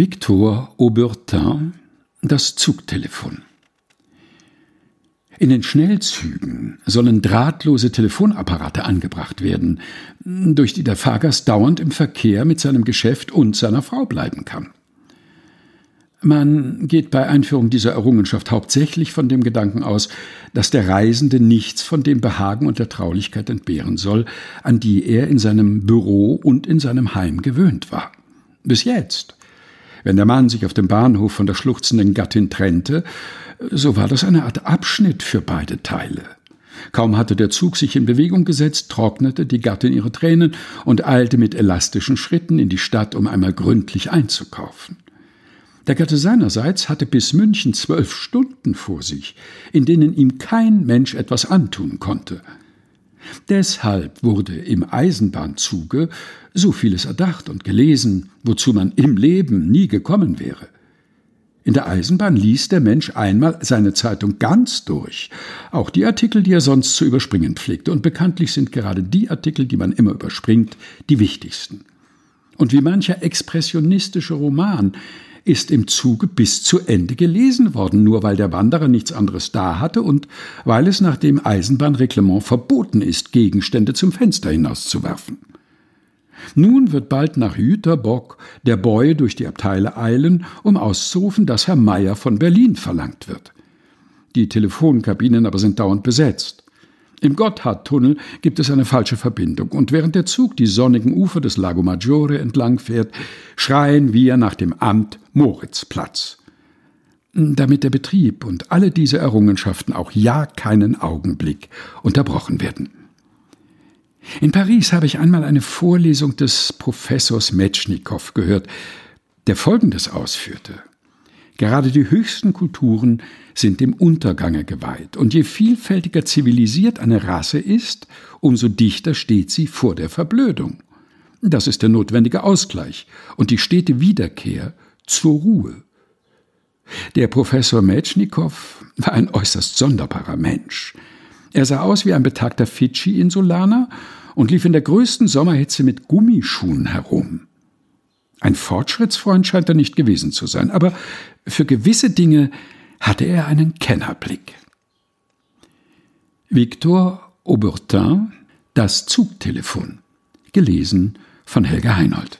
Victor Aubertin Das Zugtelefon in den Schnellzügen sollen drahtlose Telefonapparate angebracht werden, durch die der Fahrgast dauernd im Verkehr mit seinem Geschäft und seiner Frau bleiben kann. Man geht bei Einführung dieser Errungenschaft hauptsächlich von dem Gedanken aus, dass der Reisende nichts von dem Behagen und der Traulichkeit entbehren soll, an die er in seinem Büro und in seinem Heim gewöhnt war. Bis jetzt. Wenn der Mann sich auf dem Bahnhof von der schluchzenden Gattin trennte, so war das eine Art Abschnitt für beide Teile. Kaum hatte der Zug sich in Bewegung gesetzt, trocknete die Gattin ihre Tränen und eilte mit elastischen Schritten in die Stadt, um einmal gründlich einzukaufen. Der Gatte seinerseits hatte bis München zwölf Stunden vor sich, in denen ihm kein Mensch etwas antun konnte. Deshalb wurde im Eisenbahnzuge so vieles erdacht und gelesen, wozu man im Leben nie gekommen wäre. In der Eisenbahn liest der Mensch einmal seine Zeitung ganz durch, auch die Artikel, die er sonst zu überspringen pflegte, und bekanntlich sind gerade die Artikel, die man immer überspringt, die wichtigsten. Und wie mancher expressionistische Roman ist im Zuge bis zu Ende gelesen worden, nur weil der Wanderer nichts anderes da hatte und weil es nach dem Eisenbahnreglement verboten ist, Gegenstände zum Fenster hinauszuwerfen. Nun wird bald nach Jüterbock der Boy durch die Abteile eilen, um auszurufen, dass Herr Meier von Berlin verlangt wird. Die Telefonkabinen aber sind dauernd besetzt. Im Gotthardtunnel gibt es eine falsche Verbindung, und während der Zug die sonnigen Ufer des Lago Maggiore entlang fährt, schreien wir nach dem Amt Moritzplatz. Damit der Betrieb und alle diese Errungenschaften auch ja keinen Augenblick unterbrochen werden. In Paris habe ich einmal eine Vorlesung des Professors Metschnikow gehört, der Folgendes ausführte. Gerade die höchsten Kulturen sind dem Untergange geweiht, und je vielfältiger zivilisiert eine Rasse ist, umso dichter steht sie vor der Verblödung. Das ist der notwendige Ausgleich und die stete Wiederkehr zur Ruhe. Der Professor Metschnikow war ein äußerst sonderbarer Mensch. Er sah aus wie ein betagter Fidschi-Insulaner und lief in der größten Sommerhitze mit Gummischuhen herum. Ein Fortschrittsfreund scheint er nicht gewesen zu sein, aber für gewisse Dinge hatte er einen Kennerblick. Victor Aubertin Das Zugtelefon gelesen von Helga Heinold